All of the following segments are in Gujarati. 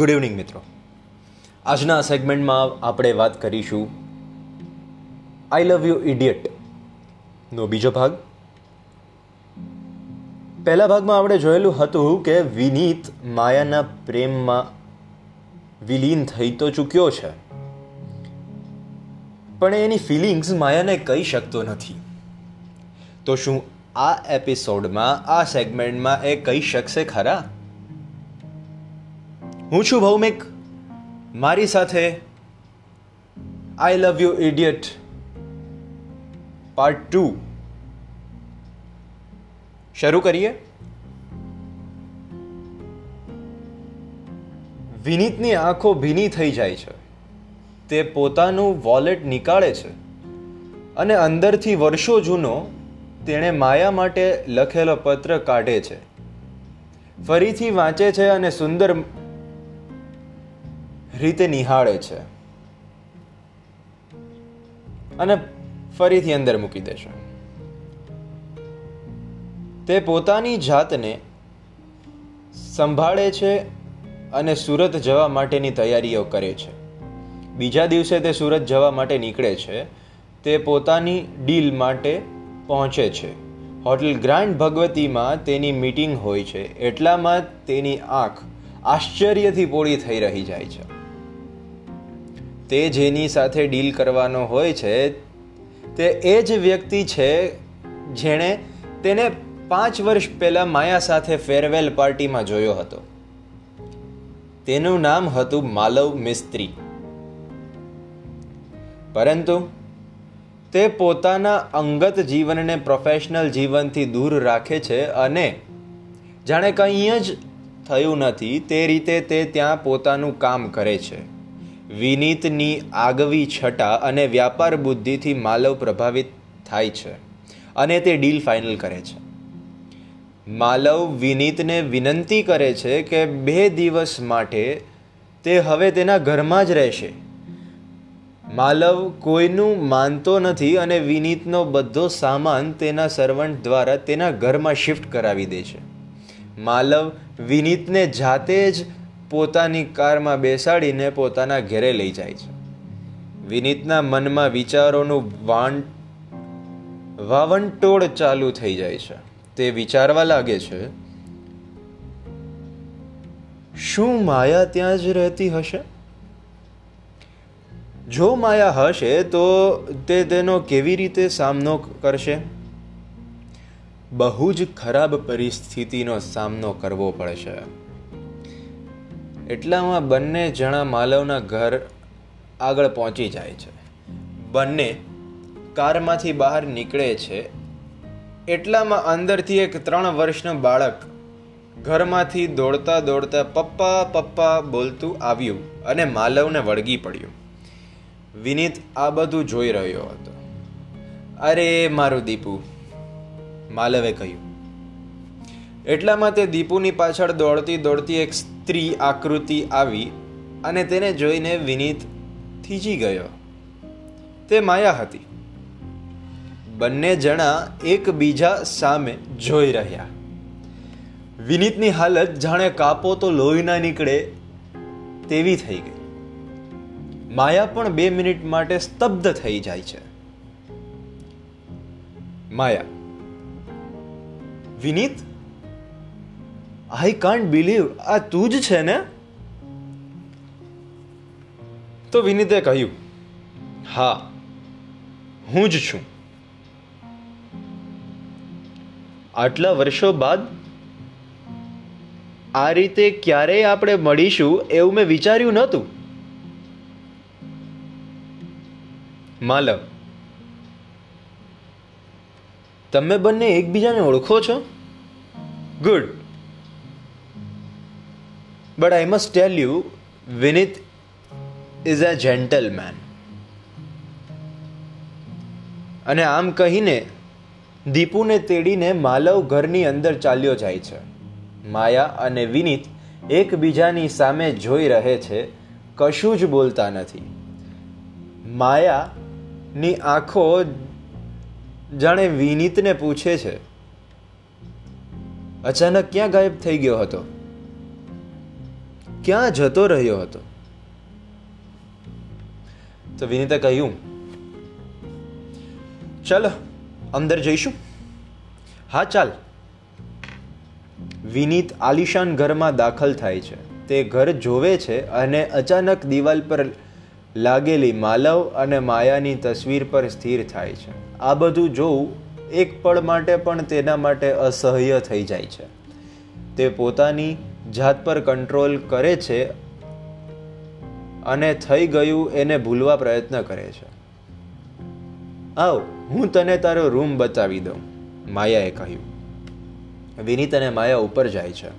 ગુડ ઇવનિંગ મિત્રો. આજના સેગમેન્ટમાં આપણે વાત કરીશું આઈ લવ યુ ઇડિયટ નો બીજો ભાગ. પહેલા ભાગમાં આપણે જોયેલું હતું કે વિનીત માયાના પ્રેમમાં વિલીન થઈ તો ચૂક્યો છે. પણ એની ફિલિંગ્સ માયાને કહી શકતો નથી. તો શું આ એપિસોડમાં આ સેગમેન્ટમાં એ કહી શકશે ખરા? હું છું ભૌમિક. મારી સાથે I love you idiot part two શરૂ કરીએ. વિનીતની આંખો ભીની થઈ જાય છે. તે પોતાનું વોલેટ નીકાળે છે અને અંદરથી વર્ષો જૂનો તેણે માયા માટે લખેલો પત્ર કાઢે છે. ફરીથી વાંચે છે અને સુંદર રીતે નિહાળે છે. અને ફરીથી અંદર મૂકી દે છે. તે પોતાની જાતને સંભાળે છે અને સુરત જવા માટેની તૈયારીઓ કરે છે. બીજા દિવસે તે સુરત જવા માટે નીકળે છે. તે પોતાની ડીલ માટે પહોંચે છે. હોટલ ગ્રાન્ડ ભગવતીમાં તેની મીટિંગ હોય છે. એટલામાં તેની આંખ આશ્ચર્યથી પોળી થઈ રહી જાય છે. તે જેની સાથે ડીલ કરવાનો હોય છે, તે એ જ વ્યક્તિ છે જેણે તેને પાંચ વર્ષ પહેલાં માયા સાથે ફેરવેલ પાર્ટીમાં જોયો હતો. તેનું નામ હતું માલવ મિસ્ત્રી. પરંતુ તે પોતાના અંગત જીવનને પ્રોફેશનલ જીવનથી દૂર રાખે છે અને જાણે કંઈ જ થયું નથી, તે રીતે તે ત્યાં પોતાનું કામ કરે છે. વિનીતની આગવી છટા અને વ્યાપાર બુદ્ધિથી માલવ પ્રભાવિત થાય છે અને તે ડીલ ફાઇનલ કરે છે. માલવ વિનીતને વિનંતી કરે છે કે બે દિવસ માટે તે હવે તેના ઘરમાં જ રહેશે. માલવ કોઈનું માનતો નથી અને વિનીતનો બધો સામાન તેના સર્વન્ટ દ્વારા તેના ઘરમાં શિફ્ટ કરાવી દે છે. માલવ વિનીતને જાતે જ પોતાની કારમાં બેસાડીને પોતાના ઘેરે લઈ જાય છે. વિનીતના મનમાં વિચારોનું વાન, વાવંટોળ ચાલુ થઈ જાય છે. તે વિચારવા લાગે છે, શું માયા ત્યાં જ રહેતી હશે? જો માયા હશે, તો તે તેનો કેવી રીતે સામનો કરશે? બહુ જ ખરાબ પરિસ્થિતિનો સામનો કરવો પડશે. એટલામાં બંને જણા માલવના ઘર આગળ પહોંચી જાય છે. બંને કારમાંથી બહાર નીકળે છે. એટલામાં અંદરથી એક ત્રણ વર્ષનું બાળક ઘરમાંથી દોડતા દોડતા પપ્પા પપ્પા બોલતું આવ્યું અને માલવને વળગી પડ્યું. વિનીત આ બધું જોઈ રહ્યો હતો. અરે મારું દીપુ, માલવે કહ્યું. એટલામાં તે દીપુની પાછળ દોડતી દોડતી એક સ્ત્રી આકૃતિ આવી અને તેને જોઈને વિનીત થીજી ગયો. તે માયા હતી. બંને જણા એકબીજા સામે જોઈ રહ્યા. વિનીતની હાલત જાણે કાપો તો લોહી ના નીકળે તેવી થઈ ગઈ. માયા પણ બે મિનિટ માટે સ્તબ્ધ થઈ જાય છે. માયા, વિનીત આઈ કાન્ટ બિલીવ આ તું જ છે ને? તો વિનીતે કહ્યું, હા, હું જ છું. આટલા વર્ષો બાદ આ રીતે ક્યારેય આપણે મળીશું એવું મેં વિચાર્યું નહોતું. માલવ, તમે બંને એકબીજાને ઓળખો છો? Good. But I must tell you Vineet is a gentleman અને આમ કહીને, દીપુને તેડીને માલવ ઘરની અંદર ચાલ્યો જાય છે. માયા અને વિનીત એકબીજાની સામે જોઈ રહે છે, કશું જ બોલતા નથી. માયાની આંખો જાણે વિનીતને પૂછે છે, અચાનક ક્યાં ગાયબ થઈ ગયો હતો? ક્યાં જતો રહ્યો હતો? તો વિનીતે કહ્યું ચાલો, અંદર જઈશું. હા, ચાલ. વિનીત આલિશાન ઘરમાં દાખલ થાય છે. તે ઘર જોવે છે અને અચાનક દિવાલ પર લાગેલી માલવ અને માયાની તસવીર પર સ્થિર થાય છે. આ બધું જોવું એક પળ માટે પણ તેના માટે અસહ્ય થઈ જાય છે. તે પોતાની જાત પર કંટ્રોલ કરે છે અને થઈ ગયું એને ભૂલવા પ્રયત્ન કરે છે. આવ, હું તને તારો રૂમ બતાવી દઉં, માયાએ કહ્યું. વિનીત અને માયા ઉપર જાય છે.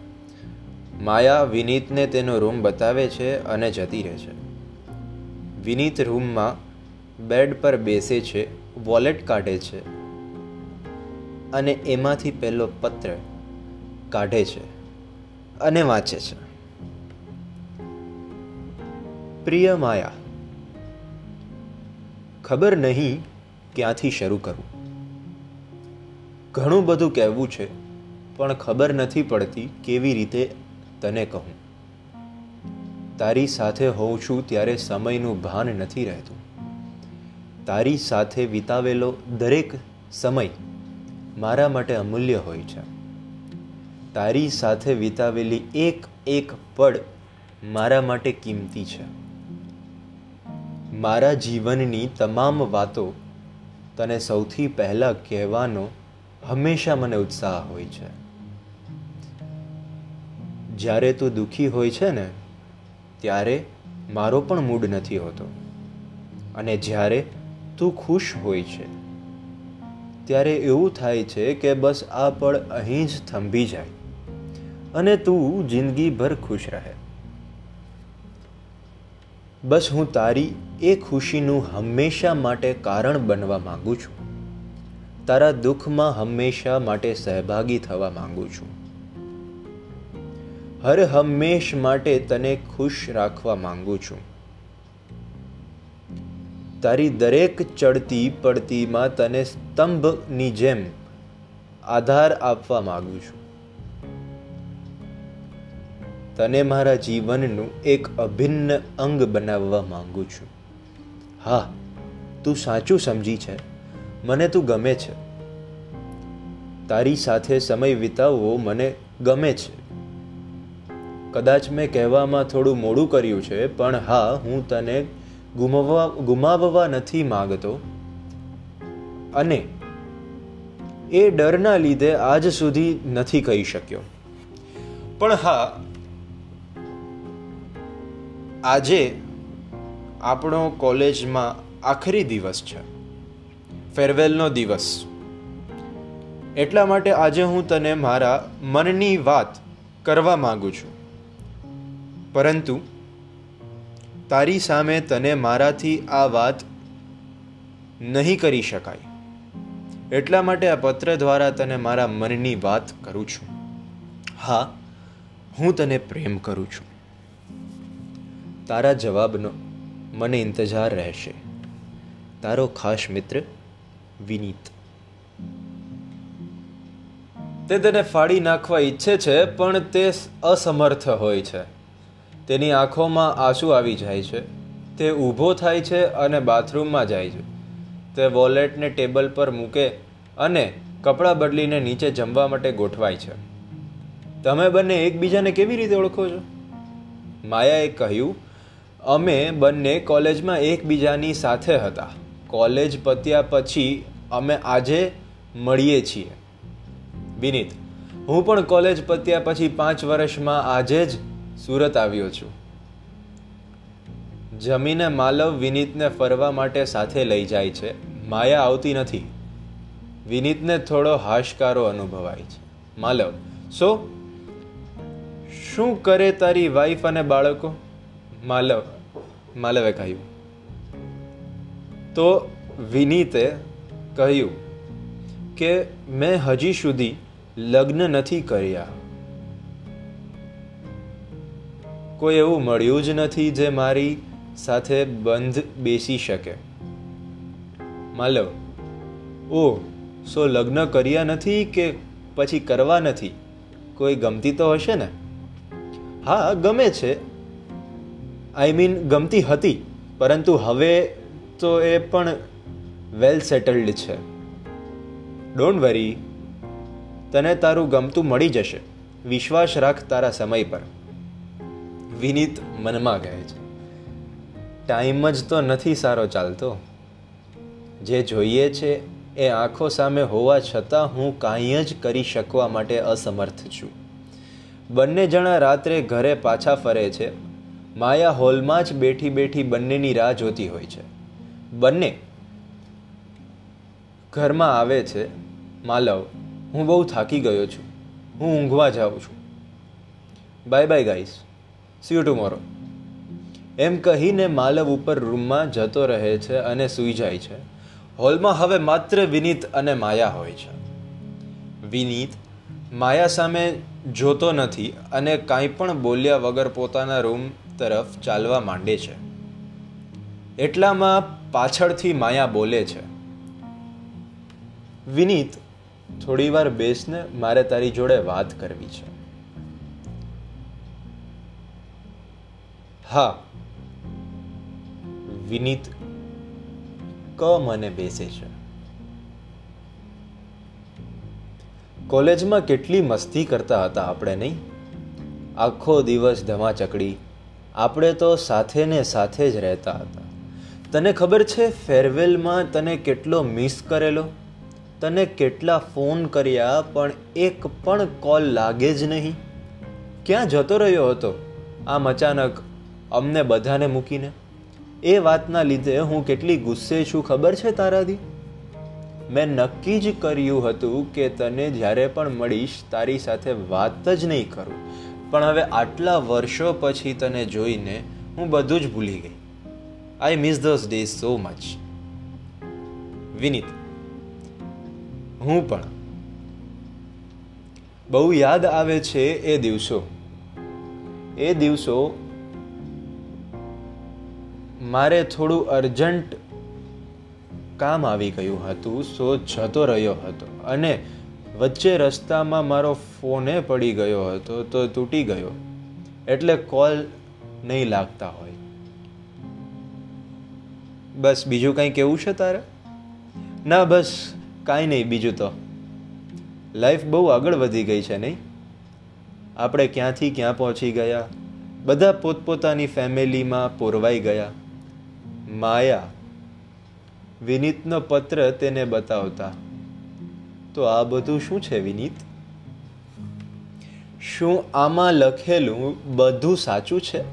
માયા વિનીતને તેનો રૂમ બતાવે છે અને જતી રહે છે. વિનીત રૂમમાં બેડ પર બેસે છે, વોલેટ કાઢે છે અને એમાંથી પહેલો પત્ર કાઢે છે. અને વાંચે છે. પ્રિય માયા, ખબર નહીં ક્યાંથી શરૂ કરવું. ઘણું બધું કહેવું છે, પણ ખબર નથી પડતી કેવી રીતે તને કહું. તારી સાથે હોઉં છું ત્યારે સમયનું ભાન નથી રહેતું. તારી સાથે વિતાવેલો દરેક સમય મારા માટે અમૂલ્ય હોય છે. તારી સાથે વિતાવેલી એક એક પળ મારા માટે કિંમતી છે. મારા જીવનની તમામ વાતો તને સૌથી પહેલાં કહેવાનો હંમેશા મને ઉત્સાહ હોય છે. જ્યારે તું દુઃખી હોય છે ને, ત્યારે મારો પણ મૂડ નથી હોતો. અને જ્યારે તું ખુશ હોય છે, ત્યારે એવું થાય છે કે બસ આ પળ અહીં જ થંભી જાય. અને તું જિંદગીભર ખુશ રહે. બસ હું તારી એ ખુશીનું હંમેશા માટે કારણ બનવા માંગુ છું. તારા દુઃખમાં હંમેશા માટે સહભાગી થવા માંગુ છું. હર હંમેશ માટે તને ખુશ રાખવા માંગુ છું. તારી દરેક ચડતી પડતીમાં તને સ્તંભની જેમ આધાર આપવા માંગુ છું. તને મારા જીવનનું એક અભિન્ન અંગ બનાવવા માંગુ છું. હા, તું સાચું સમજી છે. મને તું ગમે છે. તારી સાથે સમય વિતાવવો મને ગમે છે. કદાચ મેં કહેવામાં થોડું મોડું કર્યું છે, પણ હા, હું તને ગુમાવવા ગુમાવવા નથી માગતો. અને એ ડરના લીધે આજ સુધી નથી કહી શક્યો. પણ હા આજે આપણો કોલેજમાં આખરી દિવસ છે. ફેરવેલનો દિવસ. એટલા માટે આજે હું તને મારા મનની વાત કરવા માગું છું. પરંતુ તારી સામે તને મારાથી આ વાત નહીં કરી શકાય. એટલા માટે આ પત્ર દ્વારા તને મારા મનની વાત કરું છું. હા, હું તને પ્રેમ કરું છું. તારા જવાબનો મને ઇંતજાર રહેશે. તારો ખાસ મિત્ર વિનીત. તે તેને ફાડી નાખવા ઈચ્છે છે, પણ તે અસમર્થ હોય છે. તેની આંખોમાં આંસુ આવી જાય છે. તે ઊભો થાય છે અને બાથરૂમમાં જાય છે. તે વોલેટને ટેબલ પર મૂકે અને કપડાં બદલીને નીચે જમવા માટે ગોઠવાય છે. તમે બંને એકબીજાને કેવી રીતે ઓળખો છો? માયાએ કહ્યું અમે બંને કોલેજમાં એકબીજાની સાથે હતા. કોલેજ પત્યા પછી અમે આજે મળીએ છીએ. વિનીત, હું પણ કોલેજ પત્યા પછી પાંચ વર્ષમાં આજે જ સુરત આવ્યો છું. જમીને માલવ વિનીતને ફરવા માટે સાથે લઈ જાય છે. માયા આવતી નથી. વિનીતને થોડો હાશકારો અનુભવાય છે. માલવ, સો? શું કરે તારી વાઈફ અને બાળકો? માલવ માલવે કહ્યું તો વિનીતે કહ્યું કે મેં હજી સુધી લગ્ન નથી કર્યા. કોઈ એવું મળ્યું જ નથી જે મારી સાથે બંધ બેસી શકે. માલવ ઓ સો લગ્ન કર્યા નથી કે પછી કરવા નથી? કોઈ ગમતી તો હશે ને? હા, ગમે છે. આઈ મીન ગમતી હતી, પરંતુ હવે તો એ પણ વેલ સેટલ્ડ છે. ડોન્ટ વરી તને તારું ગમતું મળી જશે. વિશ્વાસ રાખ તારા સમય પર. વિનીત મનમાં કહે છે. ટાઈમ જ તો નથી સારો ચાલતો. જે જોઈએ છે એ આંખો સામે હોવા છતાં હું કાંઈ જ કરી શકવા માટે અસમર્થ છું. બંને જણા રાત્રે ઘરે પાછા ફરે છે. માયા હોલમાં જ બેઠી બેઠી બંનેની રાહ જોતી હોય છે. બંને ઘરમાં આવે છે, માલવ, હું બહુ થાકી ગયો છું. હું ઊંઘવા જાઉં છું. Bye bye guys. See you tomorrow એમ કહીને માલવ ઉપર રૂમમાં જતો રહે છે અને સૂઈ જાય છે. હોલમાં હવે માત્ર વિનીત અને માયા હોય છે. વિનીત માયા સામે જોતો નથી અને કાંઈ પણ બોલ્યા વગર પોતાના રૂમ તરફ ચાલવા માંડે છે. એટલામાં પાછળથી માયા બોલે છે, વિનીત, થોડીવાર બેસને મારે તારી જોડે વાત કરવી છે. હા. વિનીત, ક મને બેસે છે. કોલેજમાં કેટલી મસ્તી કરતા હતા આપણે નહીં? આખો દિવસ ધમાચકડી આપણે તો સાથે ને સાથે જ રહેતા હતા. તને ખબર છે ફેરવેલમાં તને કેટલો મિસ કરેલો? તને કેટલા ફોન કર્યા પણ એક પણ કોલ લાગે જ નહીં? ક્યાં જતો રહ્યો હતો આમ અચાનક અમને બધાને મૂકીને? એ વાતના લીધે હું કેટલી ગુસ્સે છું ખબર છે તારાથી? મેં નક્કી જ કર્યું હતું કે તને જ્યારે પણ મળીશ તારી સાથે વાત જ નહીં કરું. પણ હવે આટલા વર્ષો પછી તને જોઈને હું બધું જ ભૂલી ગઈ. I miss those days so much Vineet, હું પણ. બહુ યાદ આવે છે એ દિવસો. એ દિવસો મારે થોડું અર્જન્ટ કામ આવી ગયું હતું સો જતો રહ્યો હતો. અને વચ્ચે રસ્તામાં મારો ફોને પડી ગયો હતો તો તૂટી ગયો. એટલે કોલ નહીં લાગતા હોય. બસ બીજું કંઈ કેવું છે તારે? ના, બસ કાંઈ નહીં, બીજું તો. લાઈફ બહુ આગળ વધી ગઈ છે નહીં? આપણે ક્યાંથી ક્યાં પહોંચી ગયા? બધા પોતપોતાની ફેમિલીમાં પોરવાઈ ગયા. માયા વિનીતનો પત્ર તેને બતાવતા. તો આ બધું શું છે વિનીત? શું આમાં લખેલું બધું સાચું છે?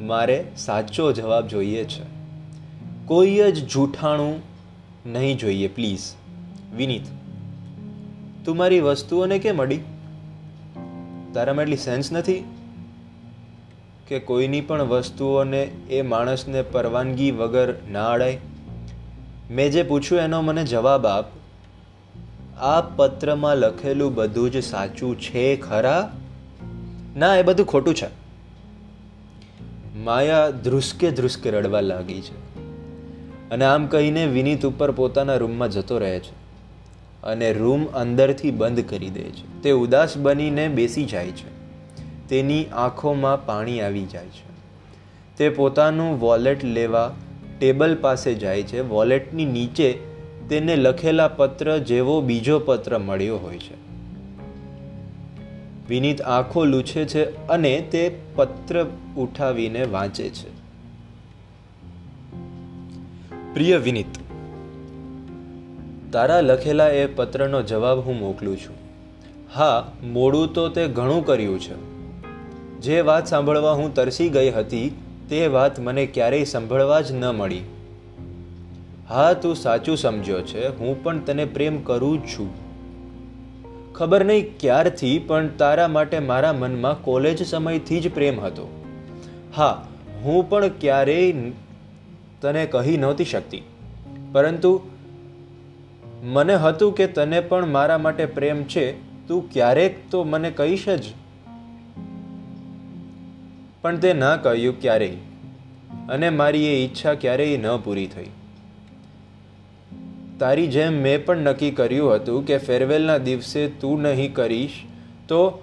મારે સાચો જવાબ જોઈએ છે. કોઈ જ જૂઠાણું નહીં જોઈએ, પ્લીઝ. વિનીત, તું મારી વસ્તુઓને કેમ અડી? તારામાં એટલી સેન્સ નથી કે કોઈની પણ વસ્તુઓને એ માણસને પરવાનગી વગર ના અડાય? મેં જે પૂછ્યું એનો મને જવાબ આપ. આ પત્રમાં લખેલું બધું જ સાચું છે ખરા? ના, એ બધું ખોટું છે. માયા ધ્રુસકે ધ્રુસકે રડવા લાગી છે. અને આમ કહીને વિનીત ઉપર પોતાના રૂમમાં જતો રહે છે. અને રૂમ અંદરથી બંધ કરી દે છે. તે ઉદાસ બનીને બેસી જાય છે. તેની આંખોમાં પાણી આવી જાય છે. તે પોતાનું વોલેટ લેવા ટેબલ પાસે જાય છે. વોલેટની નીચે તેને લખેલા પત્ર જેવો બીજો પત્ર મળ્યો હોય છે. વિનીત આંખો લૂછે છે અને તે પત્ર ઉઠાવીને વાંચે છે. પ્રિય વિનીત, તારા લખેલા એ પત્રનો જવાબ હું મોકલું છું. હા, મોડું તો તે ઘણું કર્યું છે. જે વાત સાંભળવા હું તરસી ગઈ હતી, તે વાત મને ક્યારેય સાંભળવા જ ન મળી. હા, તું સાચું સમજ્યો છે. હું પણ તને પ્રેમ કરું છું. ખબર નહીં ક્યારથી, પણ તારા માટે મારા મનમાં કોલેજ સમયથી જ પ્રેમ હતો. હા, હું પણ ક્યારેય તને કહી નહોતી શકતી. પરંતુ મને હતું કે તને પણ મારા માટે પ્રેમ છે. તું ક્યારેક તો મને કહીશ જ. પણ તે ના કહ્યું ક્યારેય. અને મારી એ ઈચ્છા ક્યારેય ન પૂરી થઈ. તારી જેમ મેં પણ નક્કી કર્યું હતું કે ફેરવેલના દિવસે તું નહીં કરીશ, તો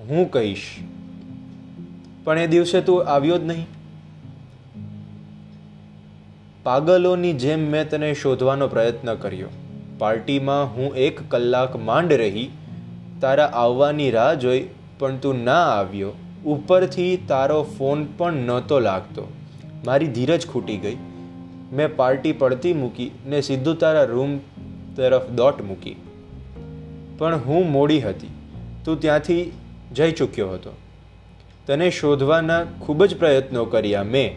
હું કહીશ. પણ એ દિવસે તું આવ્યો જ નહીં. પાગલોની જેમ મેં તને શોધવાનો પ્રયત્ન કર્યો. પાર્ટીમાં હું એક કલાક માંડ રહી, તારા આવવાની રાહ જોઈ, પણ તું ના આવ્યો. ઉપરથી તારો ફોન પણ નહોતો લાગતો. મારી ધીરજ ખૂટી ગઈ. મેં પાર્ટી પડતી મૂકી ને સીધું તારા રૂમ તરફ દોટ મૂકી. પણ હું મોડી હતી. તું ત્યાંથી જઈ ચૂક્યો હતો. તને શોધવાના ખૂબ જ પ્રયત્નો કર્યા મેં,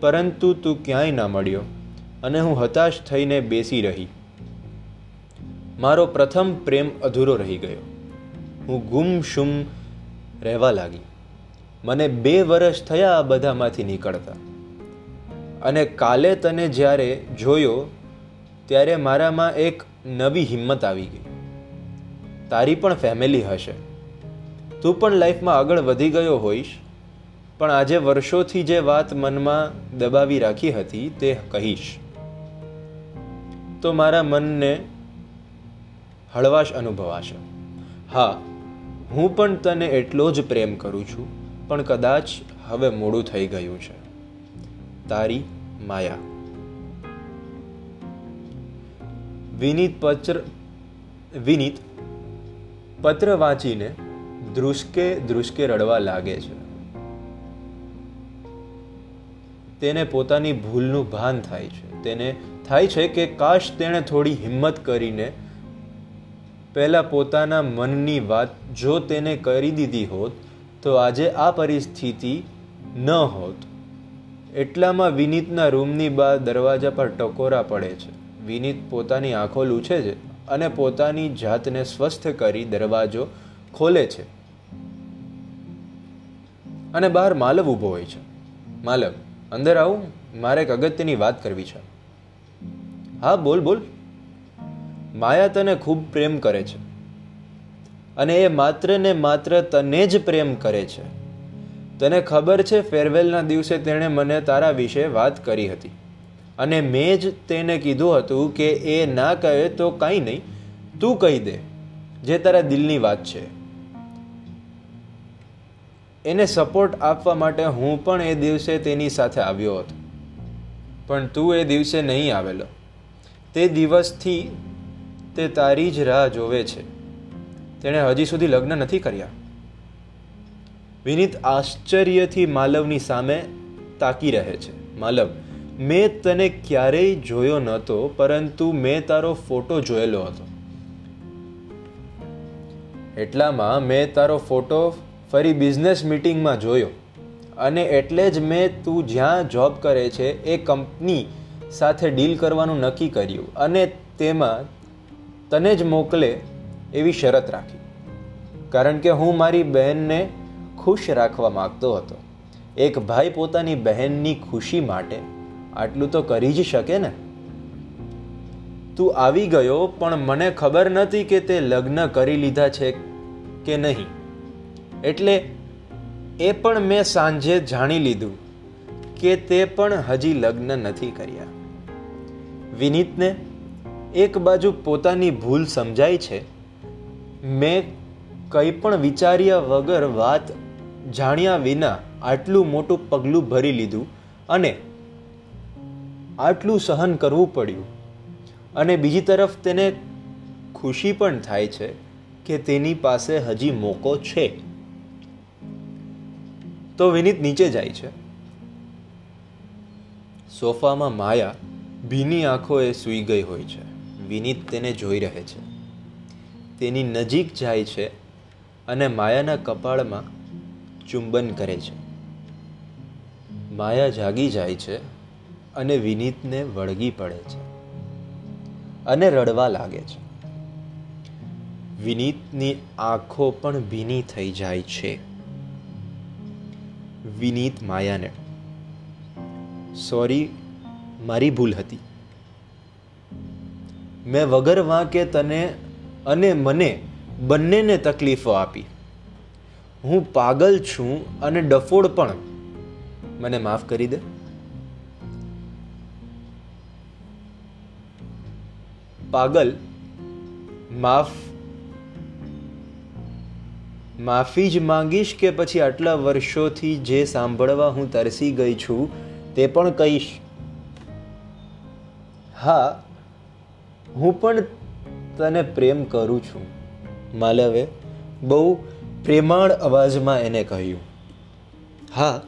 પરંતુ તું ક્યાંય ના મળ્યો અને હું હતાશ થઈને બેસી રહી. મારો પ્રથમ પ્રેમ અધૂરો રહી ગયો. હું ગુમશુમ રહેવા લાગી. મને બે વર્ષ થયા આ બધામાંથી નીકળતા. અને કાલે તને જ્યારે જોયો, ત્યારે મારામાં એક નવી હિંમત આવી ગઈ. તારી પણ ફેમિલી હશે. તું પણ લાઈફમાં આગળ વધી ગયો હોઈશ, પણ આજે વર્ષોથી જે વાત મનમાં દબાવી રાખી હતી, તે કહીશ. તો મારા મનને હળવાશ અનુભવાશે. હા, હું પણ તને એટલો જ પ્રેમ કરું છું, પણ કદાચ હવે મોડું થઈ ગયું છે. તારી માયા. વિનીત પત્ર વિનીત પત્ર વાંચીને ધ્રુસકે ધ્રુસકે રડવા લાગે છે. તેને પોતાની ભૂલનું ભાન થાય છે. તેને થાય છે કે કાશ તેણે થોડી હિંમત કરીને પહેલાં પોતાના મનની વાત જો તેને કરી દીધી હોત, તો આજે આ પરિસ્થિતિ ન હોત. એટલામાં વિનીતના રૂમની બહાર દરવાજા પર ટકોરા પડે છે. વિનીત પોતાની આંખો લૂછે છે અને પોતાની જાતને સ્વસ્થ કરી દરવાજો ખોલે છે. અને બહાર માલવ ઊભો હોય છે. માલવ, અંદર આવું, મારે એક અગત્યની વાત કરવી છે. હા, બોલ બોલ. માયા તને ખૂબ પ્રેમ કરે છે. અને એ માત્ર ને માત્ર તને જ પ્રેમ કરે છે. તને ખબર છે, ફેરવેલના દિવસે તેણે મને તારા વિશે વાત કરી હતી. અને મેં જ તેને કીધું હતું કે, એ ના કહે તો કાંઈ નહીં. તું કહી દે, જે તારા દિલની વાત છે. એને સપોર્ટ આપવા માટે હું પણ એ દિવસે તેની સાથે આવ્યો હતો. પણ તું એ દિવસે નહીં આવેલો. તે દિવસથી તે તારી જ રાહ જોવે છે. તેણે હજી સુધી લગ્ન નથી કર્યા. વિનીત આશ્ચર્યથી માલવની સામે તાકી રહે છે. માલવ, મેં તને ક્યારેય જોયો નહોતો, પરંતુ મેં તારો ફોટો જોયેલો હતો. એટલામાં મેં તારો ફોટો ફરી બિઝનેસ મિટિંગમાં જોયો, અને એટલે જ મેં તું જ્યાં જોબ કરે છે, એ કંપની સાથે ડીલ કરવાનું નક્કી કર્યું, અને તેમાં તને જ મોકલે એવી શરત રાખી. કારણ કે હું મારી બહેનને ખુશ રાખવા માગતો હતો. એક ભાઈ પોતાની બહેનની ખુશી માટે આટલું તો કરી જ શકે ને? તું આવી ગયો, પણ મને ખબર નથી કે તે લગ્ન કરી લીધા છે કે નહીં. એટલે એ પણ મેં સાંજે જાણી લીધું કે તે પણ હજી લગ્ન નથી કર્યા. વિનીતને એક બાજુ પોતાની ભૂલ સમજાય છે. મેં કંઈ પણ વિચાર્યા વગર વાત જાણ્યા વિના આટલું મોટું પગલું ભરી લીધું અને આટલું સહન કરવું પડ્યું. અને બીજી તરફ તેને ખુશી પણ થાય છે કે તેની પાસે હજી મોકો છે. તો વિનીત નીચે જાય છે. સોફામાં માયા ભીની આંખોએ સૂઈ ગઈ હોય છે. વિનીત તેને જોઈ રહે છે. તેની નજીક જાય છે અને માયાના કપાળમાં ચુંબન કરે છે. માયા જાગી જાય છે અને વિનીતને વળગી પડે છે અને રડવા લાગે છે. વિનીતની આંખો પણ ભીની થઈ જાય છે. વિનીત માયાને, સોરી, મારી ભૂલ હતી. મેં વગર વાંકે તને અને મને બંનેને તકલીફો આપી. હું પાગલ છું અને ડફોડ પણ. મને માફ કરી દે. પાગલ, માફ, માફી જ માંગીશ કે પછી આટલા વર્ષોથી જે સાંભળવા હું તરસી ગઈ છું તે પણ કહીશ? હા, હું પણ તને પ્રેમ કરું છું. માલવે બહુ પ્રેમાળ અવાજમાં એને કહ્યું, હા,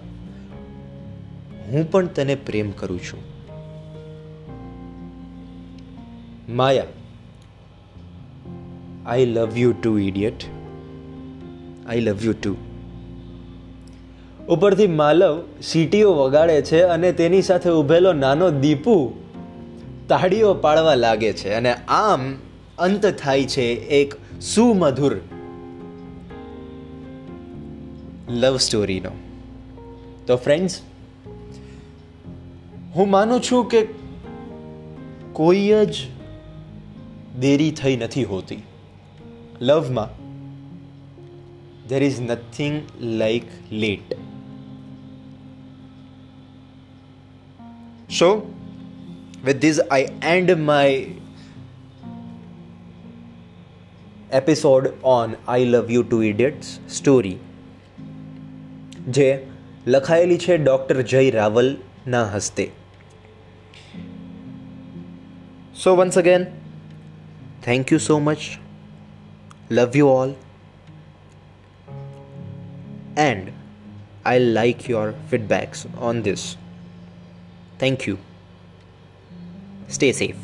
હું પણ તને પ્રેમ કરું છું. Maya I love you too idiot I love you too ઉપરથી માલવ સીટીઓ વગાડે છે અને તેની સાથે ઊભેલો નાનો દીપુ તાળીઓ પાડવા લાગે છે અને આમ અંત થાય છે એક સુમધુર લવ સ્ટોરીનો તો ફ્રેન્ડ્સ હું માનું છું કે કોઈ જ દેરી થઈ નથી હોતી લવમાં there is nothing like late. So, with this, I end my episode on I Love You Two Idiots story. જે લખાયેલી છે ડૉક્ટર જય રાવલના હસ્તે so once again thank you so much love you all and I like your feedbacks on this. Thank you. Stay safe.